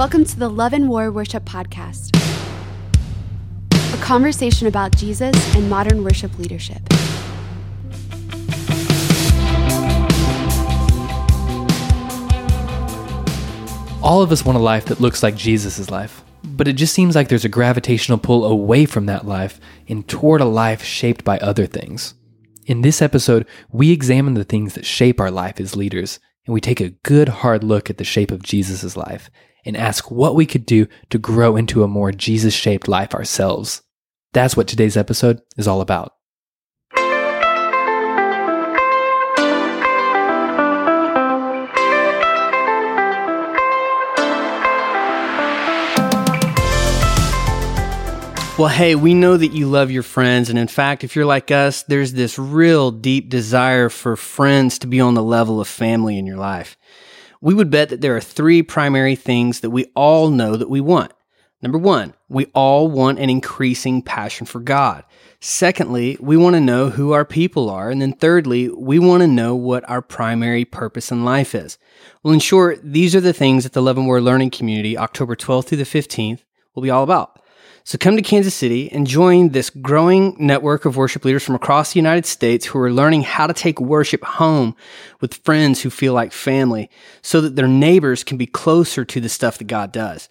Welcome to the Love and War Worship Podcast, a conversation about Jesus and modern worship leadership. All of us want a life that looks like Jesus' life, but it just seems like there's a gravitational pull away from that life and toward a life shaped by other things. In this episode, we examine the things that shape our life as leaders, and we take a good hard look at the shape of Jesus' life and ask what we could do to grow into a more Jesus shaped life ourselves. That's what today's episode is all about. Well, hey, we know that you love your friends. And in fact, if you're like us, there's this real deep desire for friends to be on the level of family in your life. We would bet that there are three primary things that we all know that we want. Number one, we all want an increasing passion for God. Secondly, we want to know who our people are. And then thirdly, we want to know what our primary purpose in life is. Well, in short, these are the things that the War Learning Community, October 12th through the 15th, will be all about. So come to Kansas City and join this growing network of worship leaders from across the United States who are learning how to take worship home with friends who feel like family so that their neighbors can be closer to the stuff that God does.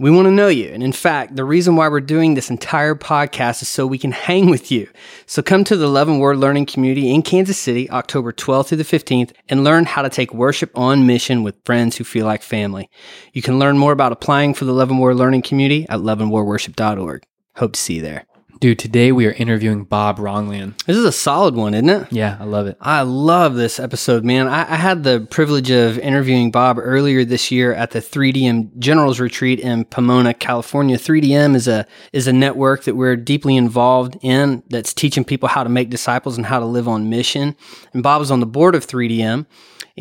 We want to know you. And in fact, the reason why we're doing this entire podcast is so we can hang with you. So come to the Love and War Learning Community in Kansas City, October 12th through the 15th, and learn how to take worship on mission with friends who feel like family. You can learn more about applying for the Love and War Learning Community at loveandwarworship.org. Hope to see you there. Dude, today we are interviewing Bob Rognlien. This is a solid one, isn't it? Yeah, I love it. I love this episode, man. I, I, had the privilege of interviewing Bob earlier this year at the 3DM Generals Retreat in Pomona, California. 3DM is a is a network that we're deeply involved in that's teaching people how to make disciples and how to live on mission. And Bob is on the board of 3DM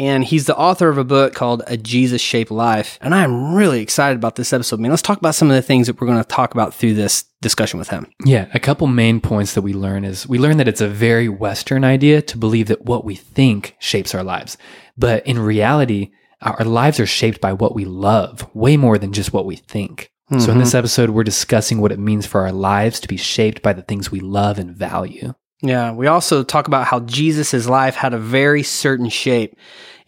and he's the author of a book called A Jesus Shaped Life. And I'm really excited about this episode, man. Let's talk about some of the things that we're going to talk about through this discussion with him. Yeah, a couple main points that we learn is we learn that it's a very Western idea to believe that what we think shapes our lives. But in reality, our lives are shaped by what we love way more than just what we think. Mm-hmm. So in this episode, we're discussing what it means for our lives to be shaped by the things we love and value. Yeah, we also talk about how Jesus' life had a very certain shape.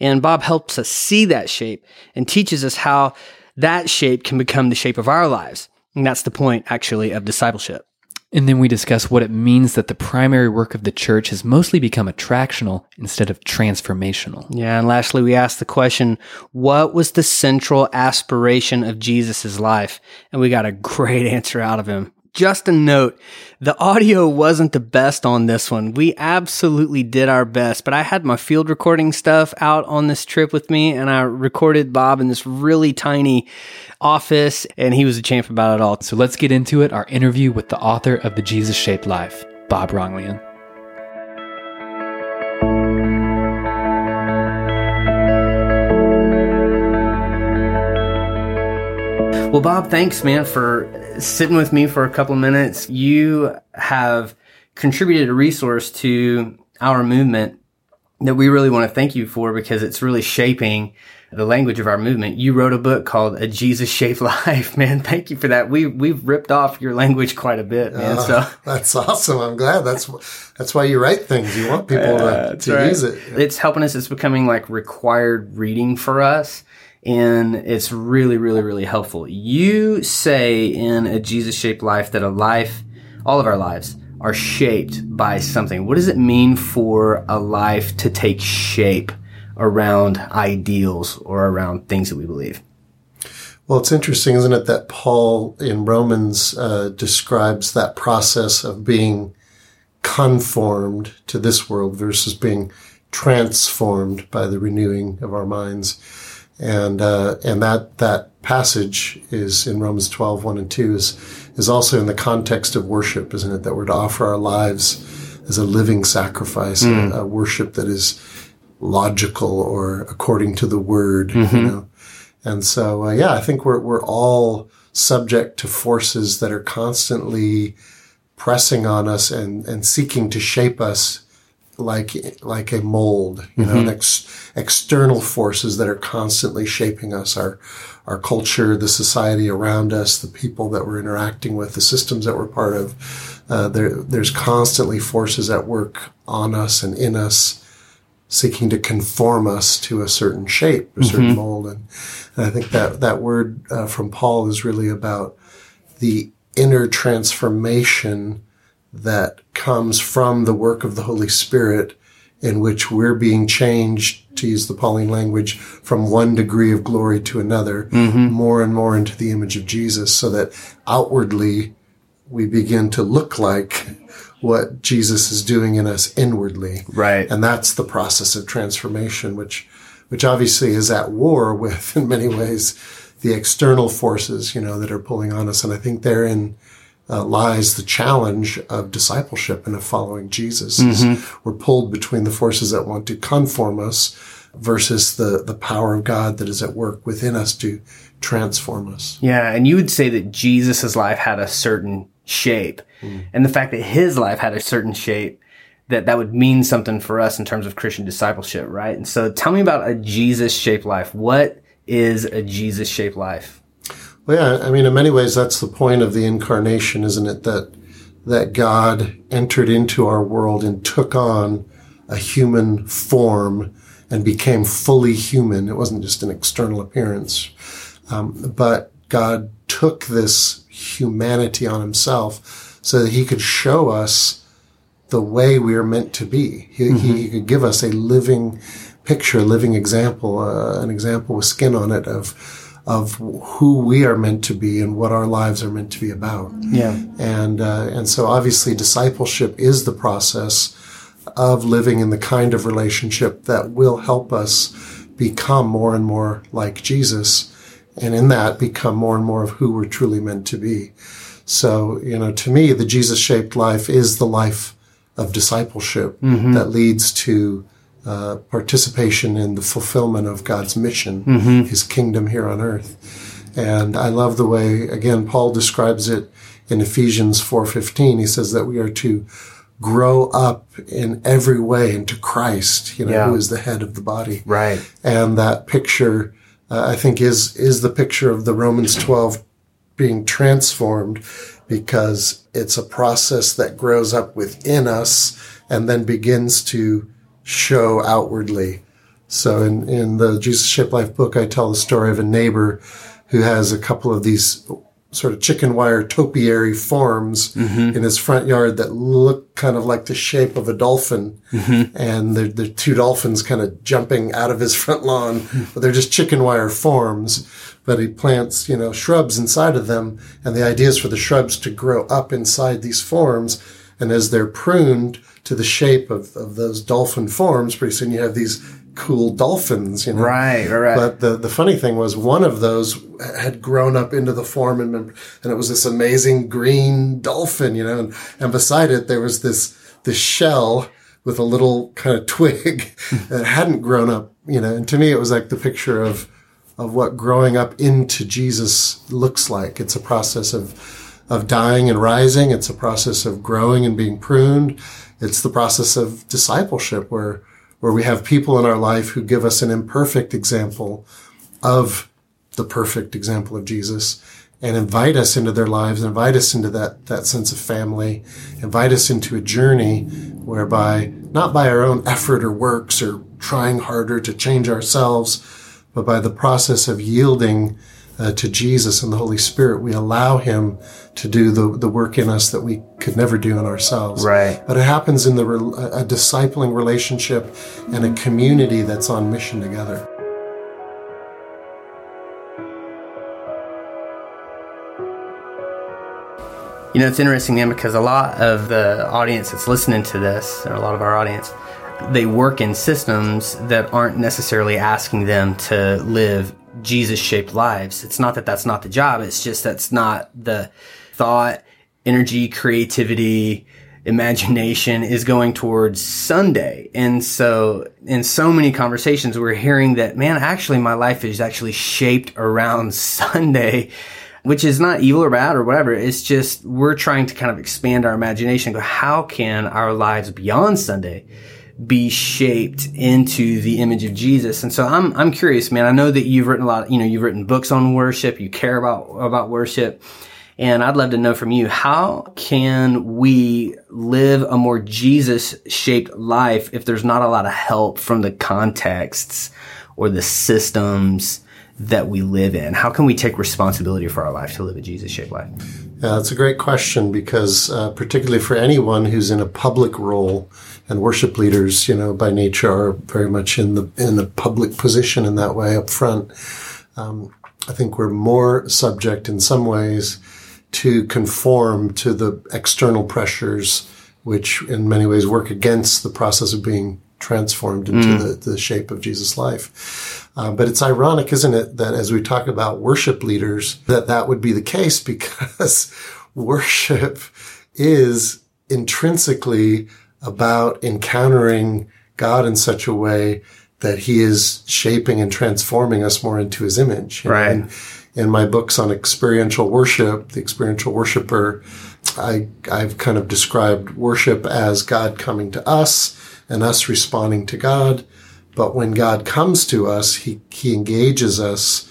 And Bob helps us see that shape and teaches us how that shape can become the shape of our lives. And that's the point, actually, of discipleship. And then we discuss what it means that the primary work of the church has mostly become attractional instead of transformational. Yeah. And lastly, we ask the question, what was the central aspiration of Jesus' life? And we got a great answer out of him just a note the audio wasn't the best on this one. We absolutely did our best, but I had my field recording stuff out on this trip with me and I recorded Bob in this really tiny office and he was a champ about it all. So let's get into it our interview with the author of The Jesus Shaped Life, Bob Rognlien. Well, Bob, thanks, man, for sitting with me for a couple of minutes. You have contributed a resource to our movement that we really want to thank you for because it's really shaping the language of our movement. You wrote a book called A Jesus Shaped Life, man. Thank you for that. We we've ripped off your language quite a bit, man. Uh, so that's awesome. I'm glad. That's that's why you write things. You want people uh, to, to right. use it. It's helping us. It's becoming like required reading for us and it's really, really, really helpful. You say in a Jesus shaped life that a life, all of our lives, are shaped by something. What does it mean for a life to take shape around ideals or around things that we believe? Well, it's interesting, isn't it, that Paul in Romans uh, describes that process of being conformed to this world versus being transformed by the renewing of our minds and uh, and that that passage is in Romans 12, 1 and 2 is is also in the context of worship, isn't it? That we're to offer our lives as a living sacrifice, mm. a, a, worship that is logical or according to the word, mm-hmm. you know. And so, uh, yeah, I think we're we're all subject to forces that are constantly pressing on us and and seeking to shape us like like a mold, you know, ex, external forces that are constantly shaping us, our our culture, the society around us, the people that we're interacting with, the systems that we're part of. Uh, there, there's constantly forces at work on us and in us, seeking to conform us to a certain shape, a certain mold, and, and I think that that word uh, from Paul is really about the inner transformation that comes from the work of the Holy Spirit in which we're being changed, to use the Pauline language, from one degree of glory to another, mm-hmm. more and more into the image of Jesus, so that outwardly we begin to look like what Jesus is doing in us inwardly. Right. And that's the process of transformation, which, which obviously is at war with, in many ways, the external forces, you know, that are pulling on us. And I think therein uh, lies the challenge of discipleship and of following Jesus. is We're pulled between the forces that want to conform us versus the, the power of God that is at work within us to transform us. Yeah, and you would say that Jesus' life had a certain shape. And the fact that his life had a certain shape, that that would mean something for us in terms of Christian discipleship, right? And so tell me about a Jesus shaped life. What is a Jesus shaped life? Well, yeah, I mean, in many ways, that's the point of the incarnation, isn't it? That that God entered into our world and took on a human form and became fully human. It wasn't just an external appearance, um, but God took this humanity on Himself so that He could show us the way we are meant to be. He, he could give us a living picture, a living example, uh, an example with skin on it of of who we are meant to be and what our lives are meant to be about. Yeah. And uh, and so obviously discipleship is the process of living in the kind of relationship that will help us become more and more like Jesus, and in that become more and more of who we're truly meant to be. So you know, to me, the Jesus-shaped life is the life of discipleship that leads to uh, participation in the fulfillment of God's mission, His kingdom here on earth. And I love the way, again, Paul describes it in Ephesians 4.15. He says that we are to grow up in every way into Christ, you know, Yeah. who is the head of the body. Right. And that picture, uh, I think is, is the picture of the Romans 12 being transformed because it's a process that grows up within us and then begins to show outwardly. So in, in the Jesus Shaped Life book, I tell the story of a neighbor who has a couple of these sort of chicken wire topiary forms mm-hmm. in his front yard that look kind of like the shape of a dolphin. Mm-hmm. And they're, they're two dolphins kind of jumping out of his front lawn, but they're just chicken wire forms. But he plants, you know, shrubs inside of them. And the idea is for the shrubs to grow up inside these forms. And as they're pruned to the shape of, of those dolphin forms, pretty soon you have these cool dolphins, you know. Right, right. But the, the funny thing was one of those had grown up into the form and, and it was this amazing green dolphin, you know, and, and beside it there was this, this shell with a little kind of twig that hadn't grown up, you know, and to me it was like the picture of, of what growing up into Jesus looks like. It's a process of, of dying and rising. It's a process of growing and being pruned. It's the process of discipleship where, where we have people in our life who give us an imperfect example of the perfect example of Jesus and invite us into their lives, invite us into that, that sense of family, invite us into a journey whereby, not by our own effort or works or trying harder to change ourselves, but by the process of yielding uh, to Jesus and the Holy Spirit, we allow Him to do the, the work in us that we could never do in ourselves. Right. But it happens in the re- a discipling relationship and a community that's on mission together. You know, it's interesting, man, because a lot of the audience that's listening to this, or a lot of our audience, they work in systems that aren't necessarily asking them to live Jesus shaped lives. It's not that that's not the job, it's just that's not the thought, energy, creativity, imagination is going towards Sunday. And so, in so many conversations, we're hearing that, man, actually, my life is actually shaped around Sunday which is not evil or bad or whatever. It's just we're trying to kind of expand our imagination. Go, how can our lives beyond Sunday be shaped into the image of Jesus. And so I'm, I'm curious, man. I know that you've written a lot, you know, you've written books on worship. You care about, about worship. And I'd love to know from you, how can we live a more Jesus shaped life if there's not a lot of help from the contexts or the systems that we live in? How can we take responsibility for our life to live a Jesus shaped life? Yeah, that's a great question because, uh, particularly for anyone who's in a public role, and worship leaders, you know, by nature are very much in the in the public position in that way up front. Um, I think we're more subject in some ways to conform to the external pressures, which in many ways work against the process of being transformed into mm. the, the shape of Jesus' life. Uh, but it's ironic, isn't it, that as we talk about worship leaders, that that would be the case because worship is intrinsically about encountering God in such a way that he is shaping and transforming us more into his image. Right. And in my books on experiential worship, the experiential worshiper, I, I've kind of described worship as God coming to us and us responding to God. But when God comes to us, he, he engages us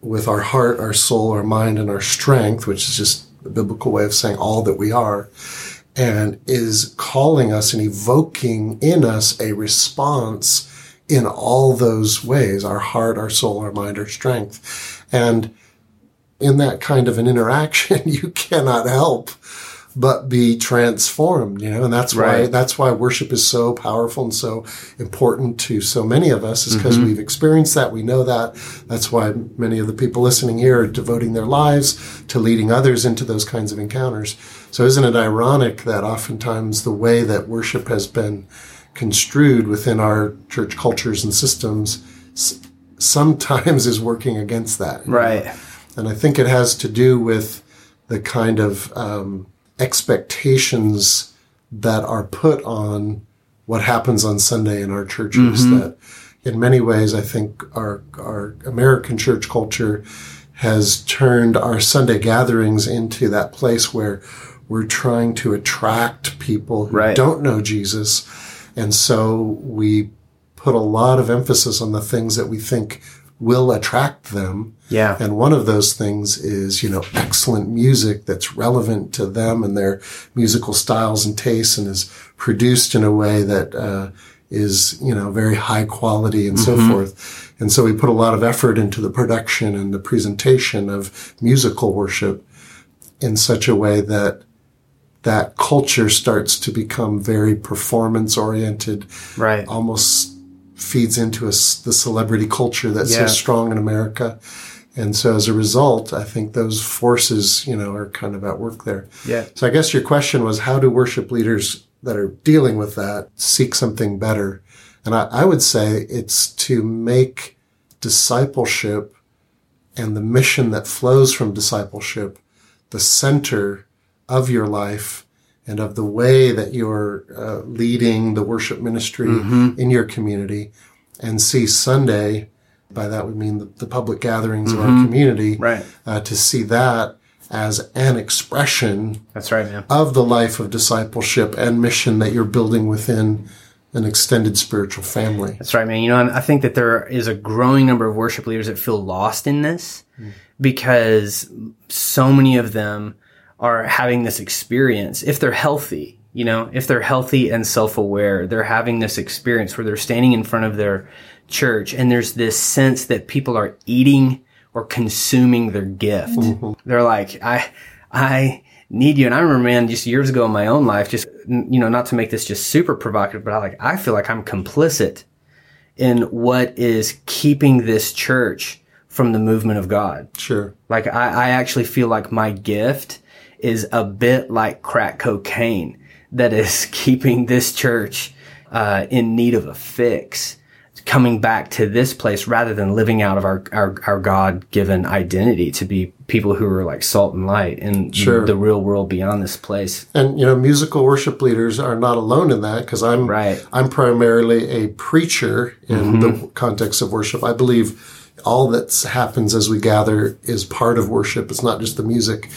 with our heart, our soul, our mind, and our strength, which is just the biblical way of saying all that we are and is calling us and evoking in us a response in all those ways our heart, our soul, our mind, our strength. And in that kind of an interaction, you cannot help but be transformed, you know, and that's right. why, that's why worship is so powerful and so important to so many of us is because mm-hmm. we've experienced that. We know that. That's why many of the people listening here are devoting their lives to leading others into those kinds of encounters. So isn't it ironic that oftentimes the way that worship has been construed within our church cultures and systems sometimes is working against that. Right. Know? And I think it has to do with the kind of um, expectations that are put on what happens on Sunday in our churches mm-hmm. that in many ways I think our our American church culture has turned our Sunday gatherings into that place where we're trying to attract people who right. don't know Jesus. And so we put a lot of emphasis on the things that we think will attract them. Yeah. And one of those things is, you know, excellent music that's relevant to them and their musical styles and tastes and is produced in a way that, uh, is, you know, very high quality and mm-hmm. so forth. And so we put a lot of effort into the production and the presentation of musical worship in such a way that that culture starts to become very performance oriented. Right. Almost feeds into a, the celebrity culture that's yeah. so strong in America. And so as a result, I think those forces, you know, are kind of at work there. Yeah. So I guess your question was how do worship leaders that are dealing with that seek something better? And I, I would say it's to make discipleship and the mission that flows from discipleship the center of your life and of the way that you're uh, leading the worship ministry mm-hmm. in your community and see Sunday, by that we mean the, the public gatherings mm-hmm. of our mm-hmm. community, right. Uh, to see that as an expression That's right, man. of the life of discipleship and mission that you're building within an extended spiritual family. That's right, man. You know, I think that there is a growing number of worship leaders that feel lost in this mm. because so many of them are having this experience, if they're healthy, you know, if they're healthy and self-aware, they're having this experience where they're standing in front of their church and there's this sense that people are eating or consuming their gift. Mm-hmm. They're like, I, I need you. And I remember, man, just years ago in my own life, just, you know, not to make this just super provocative, but I like, I feel like I'm complicit in what is keeping this church from the movement of God. Sure. Like I, I actually feel like my gift is a bit like crack cocaine that is keeping this church uh, in need of a fix coming back to this place rather than living out of our, our, our God-given identity to be people who are like salt and light in sure. the real world beyond this place. And, you know, musical worship leaders are not alone in that because I'm, right. I'm primarily a preacher in mm-hmm. the context of worship. I believe all that happens as we gather is part of worship. It's not just the music.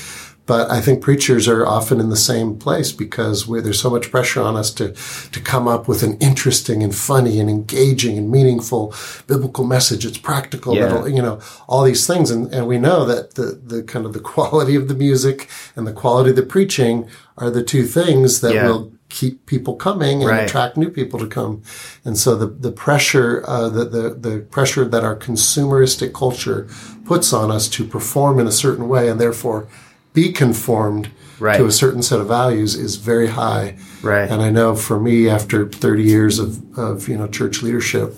But I think preachers are often in the same place because there's so much pressure on us to, to come up with an interesting and funny and engaging and meaningful biblical message. It's practical, Yeah. you know, all these things. And, and we know that the, the kind of the quality of the music and the quality of the preaching are the two things that Yeah. will keep people coming and Right. attract new people to come. And so the, the pressure, uh, the, the, the pressure that our consumeristic culture puts on us to perform in a certain way and therefore be conformed Right. to a certain set of values is very high. Right. And I know for me, after 30 years of, of, you know, church leadership,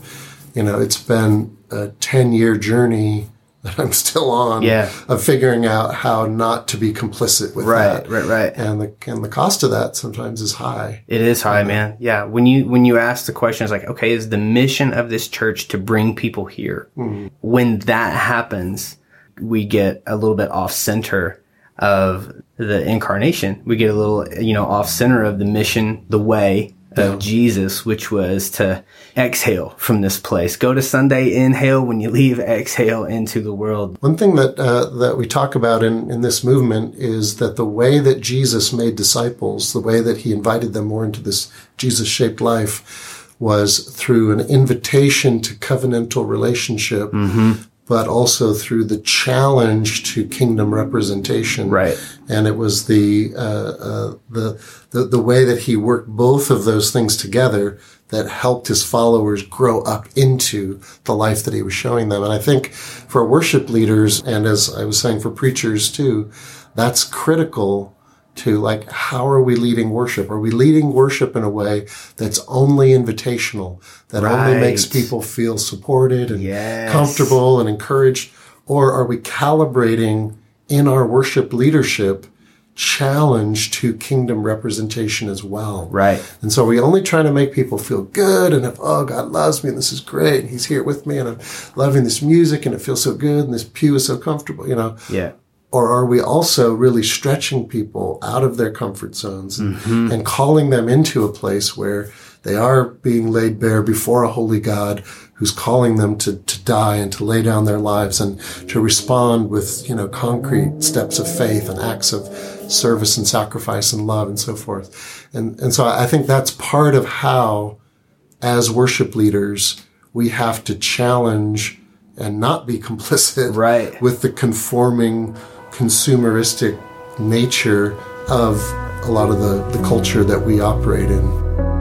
you know, it's been a 10 year journey that I'm still on Yeah. of figuring out how not to be complicit with Right, that. right, right. And the, and the cost of that sometimes is high. It is high, man. Yeah. When you when you ask the question, it's like, okay, is the mission of this church to bring people here? Hmm. When that happens, we get a little bit off center of the incarnation. We get a little, you know, off center of the mission, the way of Jesus, which was to exhale from this place. Go to Sunday, inhale. When you leave, exhale into the world. One thing that uh, that we talk about in, in this movement is that the way that Jesus made disciples, the way that he invited them more into this Jesus shaped life, was through an invitation to covenantal relationship, but also through the challenge to kingdom representation. Right. And it was the, uh, uh, the the the way that he worked both of those things together that helped his followers grow up into the life that he was showing them. And I think for worship leaders, and as I was saying for preachers too, that's critical to like how are we leading worship? Are we leading worship in a way that's only invitational, that only makes people feel supported and Yes. comfortable and encouraged? Or are we calibrating in our worship leadership challenge to kingdom representation as well? Right. And so we only trying to make people feel good and if, oh, God loves me and this is great. And he's here with me and I'm loving this music and it feels so good and this pew is so comfortable, you know. Yeah. Or are we also really stretching people out of their comfort zones and, mm-hmm. and calling them into a place where they are being laid bare before a holy God who's calling them to, to die and to lay down their lives and to respond with, you know, concrete steps of faith and acts of service and sacrifice and love and so forth. And, and so I think that's part of how, as worship leaders, we have to challenge and not be complicit Right. with the conforming consumeristic nature of a lot of the, the culture that we operate in.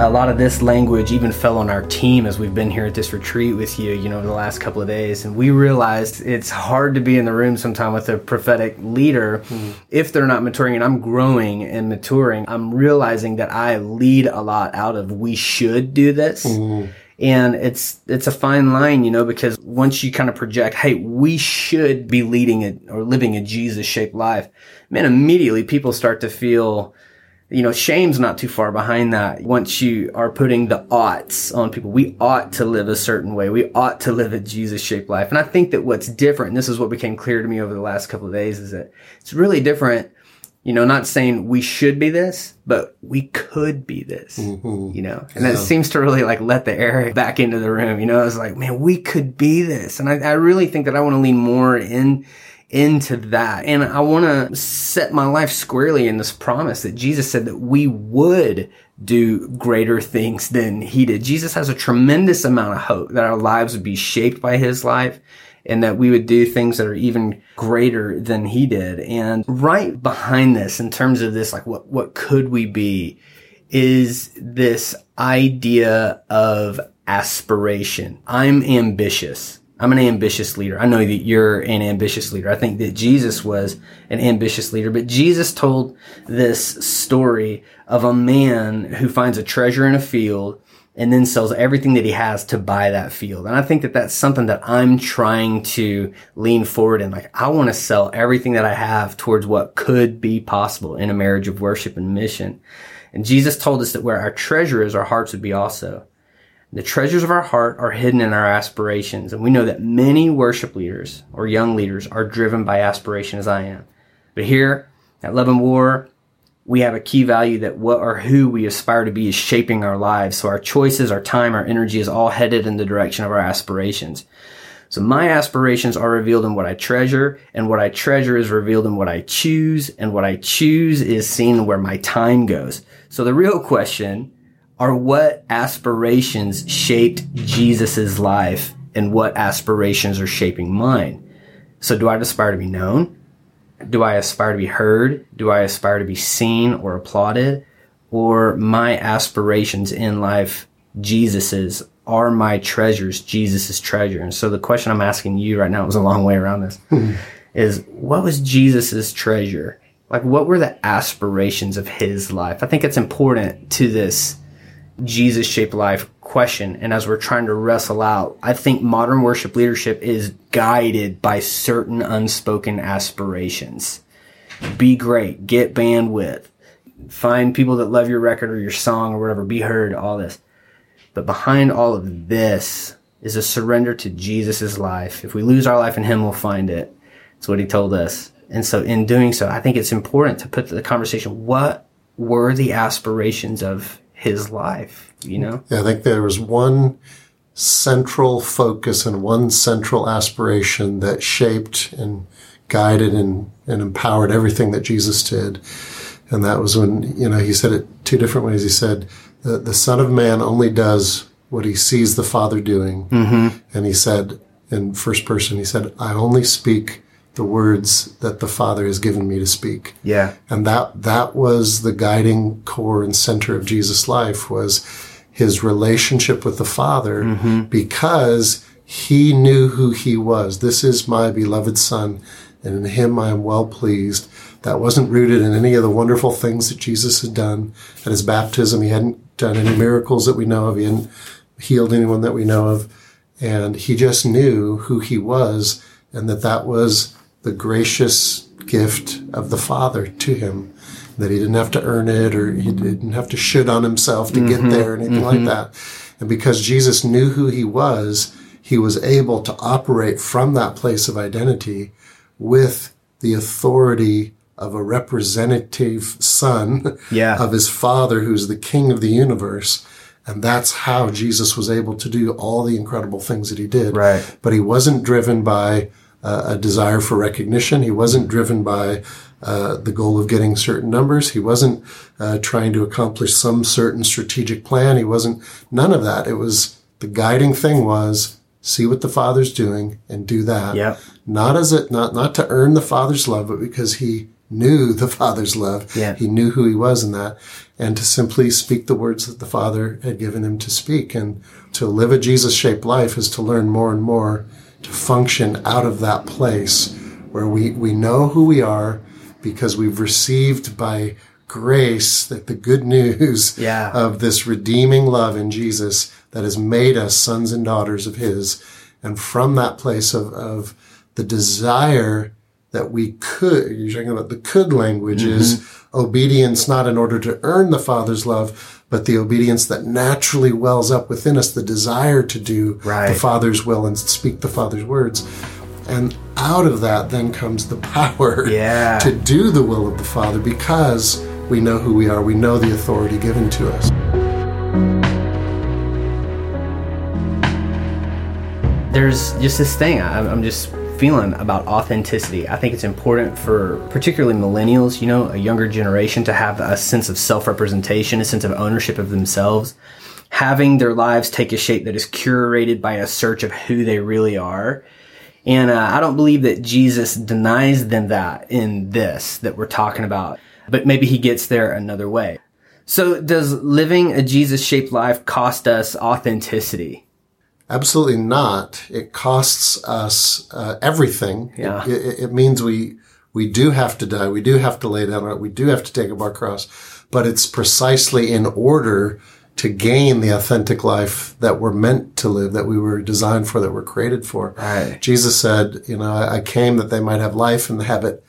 A lot of this language even fell on our team as we've been here at this retreat with you, you know, over the last couple of days. And we realized it's hard to be in the room sometime with a prophetic leader mm-hmm. if they're not maturing. And I'm growing and maturing. I'm realizing that I lead a lot out of we should do this. Mm-hmm. And it's it's a fine line, you know, because once you kind of project, hey, we should be leading it or living a Jesus shaped life, man, immediately people start to feel you know, shame's not too far behind that. Once you are putting the oughts on people, we ought to live a certain way. We ought to live a Jesus shaped life. And I think that what's different, and this is what became clear to me over the last couple of days, is that it's really different. You know, not saying we should be this, but we could be this, mm-hmm. you know, and that seems to really like let the air back into the room. You know, it's like, man, we could be this. And I, I really think that I want to lean more in, into that. And I want to set my life squarely in this promise that Jesus said that we would do greater things than he did. Jesus has a tremendous amount of hope that our lives would be shaped by his life and that we would do things that are even greater than he did. And right behind this, in terms of this, like what, what could we be is this idea of aspiration. I'm ambitious. I'm an ambitious leader. I know that you're an ambitious leader. I think that Jesus was an ambitious leader, but Jesus told this story of a man who finds a treasure in a field and then sells everything that he has to buy that field. And I think that that's something that I'm trying to lean forward in. Like, I want to sell everything that I have towards what could be possible in a marriage of worship and mission. And Jesus told us that where our treasure is, our hearts would be also. The treasures of our heart are hidden in our aspirations. And we know that many worship leaders or young leaders are driven by aspiration as I am. But here at Love and War, we have a key value that what or who we aspire to be is shaping our lives. So our choices, our time, our energy is all headed in the direction of our aspirations. So my aspirations are revealed in what I treasure, and what I treasure is revealed in what I choose, and what I choose is seen where my time goes. So the real question are what aspirations shaped Jesus's life and what aspirations are shaping mine? So do I aspire to be known? Do I aspire to be heard? Do I aspire to be seen or applauded? Or my aspirations in life, Jesus's, are my treasures Jesus's treasure? And so the question I'm asking you right now was a long way around this hmm. is what was Jesus's treasure? Like what were the aspirations of his life? I think it's important to this Jesus shaped life question. And as we're trying to wrestle out, I think modern worship leadership is guided by certain unspoken aspirations. Be great, get bandwidth, find people that love your record or your song or whatever, be heard, all this. But behind all of this is a surrender to Jesus' life. If we lose our life in Him, we'll find it. That's what He told us. And so in doing so, I think it's important to put the conversation, what were the aspirations of his life, you know? Yeah, I think there was one central focus and one central aspiration that shaped and guided and, and empowered everything that Jesus did. And that was when, you know, he said it two different ways. He said, the, the Son of Man only does what he sees the Father doing. Mm-hmm. And he said, in first person, he said, I only speak the words that the Father has given me to speak. Yeah. And that, that was the guiding core and center of Jesus' life was his relationship with the Father mm-hmm. because he knew who he was. This is my beloved Son, and in him I am well pleased. That wasn't rooted in any of the wonderful things that Jesus had done at his baptism. He hadn't done any miracles that we know of. He hadn't healed anyone that we know of. And he just knew who he was and that that was the gracious gift of the Father to him. That he didn't have to earn it or he didn't have to shit on himself to mm-hmm, get there or anything mm-hmm. like that. And because Jesus knew who he was, he was able to operate from that place of identity with the authority of a representative son yeah. of his father who's the king of the universe. And that's how Jesus was able to do all the incredible things that he did. Right. But he wasn't driven by a desire for recognition. He wasn't driven by uh, the goal of getting certain numbers. He wasn't uh, trying to accomplish some certain strategic plan. He wasn't none of that. It was the guiding thing was see what the father's doing and do that. Yeah. Not as it not not to earn the father's love, but because he knew the father's love. Yeah. He knew who he was in that, and to simply speak the words that the father had given him to speak, and to live a Jesus shaped life is to learn more and more to function out of that place where we, we know who we are because we've received by grace that the good news yeah. of this redeeming love in Jesus that has made us sons and daughters of his. And from that place of, of the desire that we could, you're talking about the could language mm-hmm. is obedience, not in order to earn the Father's love, but the obedience that naturally wells up within us, the desire to do right. the Father's will and speak the Father's words. And out of that then comes the power yeah. to do the will of the Father because we know who we are, we know the authority given to us. There's just this thing, I'm just feeling about authenticity. I think it's important for particularly millennials, you know, a younger generation to have a sense of self representation, a sense of ownership of themselves, having their lives take a shape that is curated by a search of who they really are. And uh, I don't believe that Jesus denies them that in this that we're talking about, but maybe he gets there another way. So, does living a Jesus shaped life cost us authenticity? Absolutely not. It costs us uh, everything. Yeah. It, it, it, means we we do have to die. We do have to lay down. We do have to take up our cross. But it's precisely in order to gain the authentic life that we're meant to live, that we were designed for, that we're created for. Right. Jesus said, "You know, I, I came that they might have life and have it."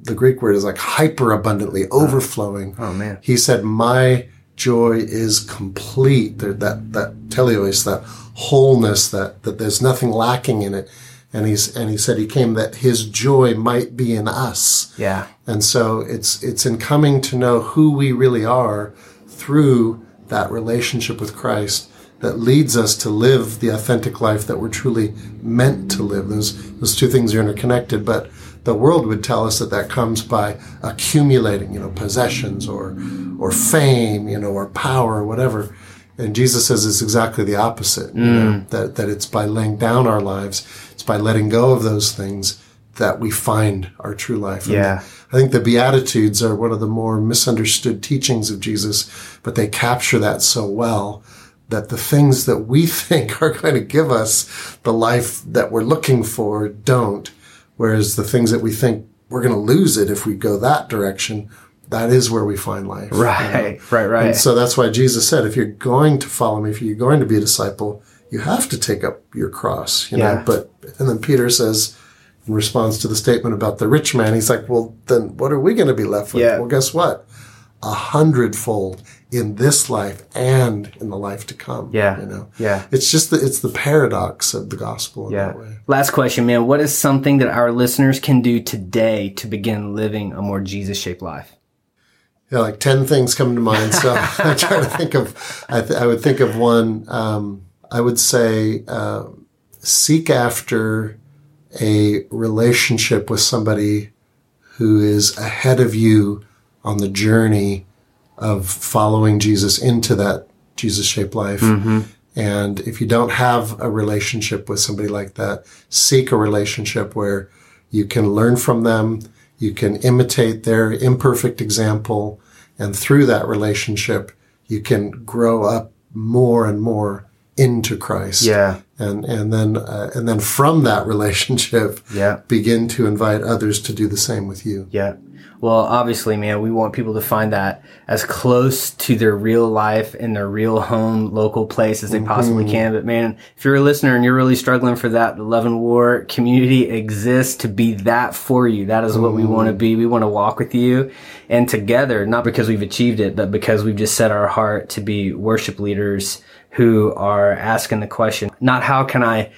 The Greek word is like hyper abundantly, overflowing. Oh man. He said, "My joy is complete." There, that that teleos, that wholeness, that, that there's nothing lacking in it. And he's, and he said he came that his joy might be in us. Yeah. And so it's, it's in coming to know who we really are through that relationship with Christ that leads us to live the authentic life that we're truly meant to live. Those, those two things are interconnected, but the world would tell us that that comes by accumulating, you know, possessions or, or fame, you know, or power or whatever. And Jesus says it's exactly the opposite, you know, mm. that, that it's by laying down our lives, it's by letting go of those things that we find our true life. And Yeah. I think the Beatitudes are one of the more misunderstood teachings of Jesus, but they capture that so well that the things that we think are going to give us the life that we're looking for don't. Whereas the things that we think we're going to lose it if we go that direction, that is where we find life. you know? Right. Right. Right. And so that's why Jesus said, if you're going to follow me, if you're going to be a disciple, you have to take up your cross, you Yeah. know, but, and then Peter says, in response to the statement about the rich man, he's like, well, then what are we going to be left with? Yeah. Well, guess what? A hundredfold in this life and in the life to come. Yeah. You know, Yeah. it's just the, it's the paradox of the gospel in Yeah. that way. Last question, man. What is something that our listeners can do today to begin living a more Jesus shaped life? Yeah, like 10 things come to mind. So I try to think of, I, th- I would think of one. Um, I would say, uh, seek after a relationship with somebody who is ahead of you on the journey of following Jesus into that Jesus shaped life. And if you don't have a relationship with somebody like that, seek a relationship where you can learn from them, you can imitate their imperfect example, and through that relationship, you can grow up more and more into Christ. Yeah. And and then uh, and then from that relationship, Yeah. begin to invite others to do the same with you. Yeah. Well, obviously, man, we want people to find that as close to their real life and their real home, local place as they mm-hmm. possibly can. But man, if you're a listener and you're really struggling for that, the Love and War community exists to be that for you. That is what we mm-hmm. want to be. We want to walk with you and together, not because we've achieved it, but because we've just set our heart to be worship leaders who are asking the question, not how can I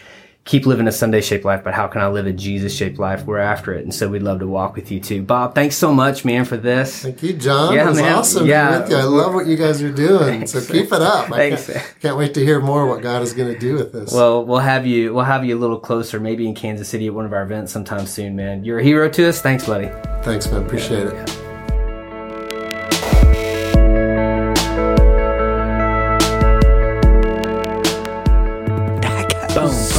keep living a Sunday shaped life, but how can I live a Jesus shaped life? We're after it. And so we'd love to walk with you too. Bob, thanks so much, man, for this. Thank you, John. Yeah, it was man. awesome. Yeah. Yeah. With you. I love what you guys are doing. So keep it up. I Thanks. can't, can't wait to hear more what God is going to do with this. Well, we'll have you, we'll have you a little closer, maybe in Kansas City at one of our events sometime soon, man. You're a hero to us. Thanks, buddy. Thanks, man. Appreciate it. Boom.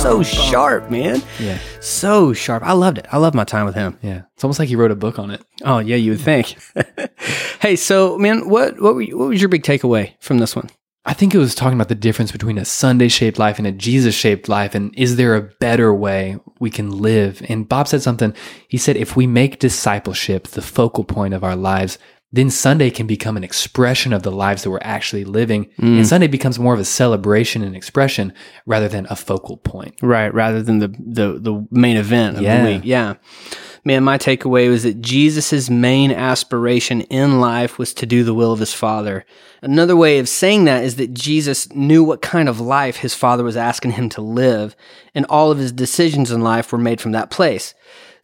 So sharp, man. Yeah. So sharp. I loved it. I love my time with him. Yeah. It's almost like he wrote a book on it. Oh yeah, you would think. hey, so man, what what were you, what was your big takeaway from this one? I think it was talking about the difference between a Sunday shaped life and a Jesus shaped life. And is there a better way we can live? And Bob said something. He said, if we make discipleship the focal point of our lives, then Sunday can become an expression of the lives that we're actually living. And mm. Sunday becomes more of a celebration and expression rather than a focal point. Right, rather than the the, the main event of Yeah. the week. Yeah. Man, my takeaway was that Jesus' main aspiration in life was to do the will of his Father. Another way of saying that is that Jesus knew what kind of life his Father was asking him to live, and all of his decisions in life were made from that place.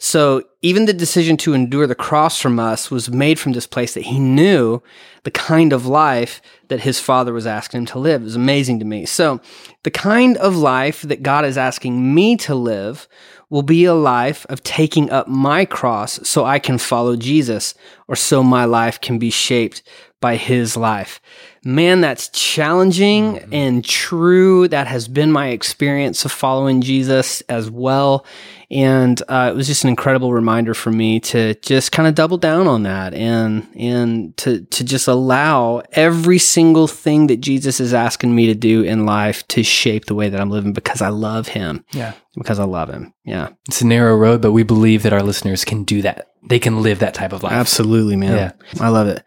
So even the decision to endure the cross from us was made from this place that he knew the kind of life that his father was asking him to live. It was amazing to me. So the kind of life that God is asking me to live will be a life of taking up my cross so I can follow Jesus or so my life can be shaped by his life. Man, that's challenging and true. That has been my experience of following Jesus as well. And uh, it was just an incredible reminder for me to just kind of double down on that and and to to just allow every single thing that Jesus is asking me to do in life to shape the way that I'm living because I love him. Yeah. Because I love him. Yeah. It's a narrow road, but we believe that our listeners can do that. They can live that type of life. Absolutely, man. Yeah. I love it.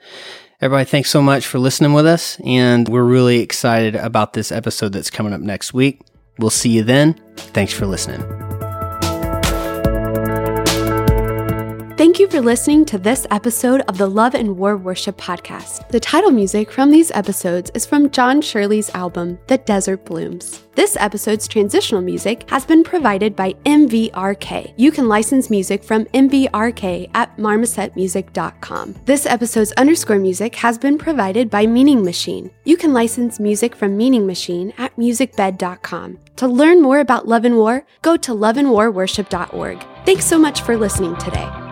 Everybody, thanks so much for listening with us. And we're really excited about this episode that's coming up next week. We'll see you then. Thanks for listening. Thank you for listening to this episode of the Love and War Worship Podcast. The title music from these episodes is from John Shirley's album, The Desert Blooms. This episode's transitional music has been provided by MVRK. You can license music from MVRK at marmosetmusic.com. This episode's underscore music has been provided by Meaning Machine. You can license music from Meaning Machine at musicbed.com. To learn more about Love and War, go to loveandwarworship.org. Thanks so much for listening today.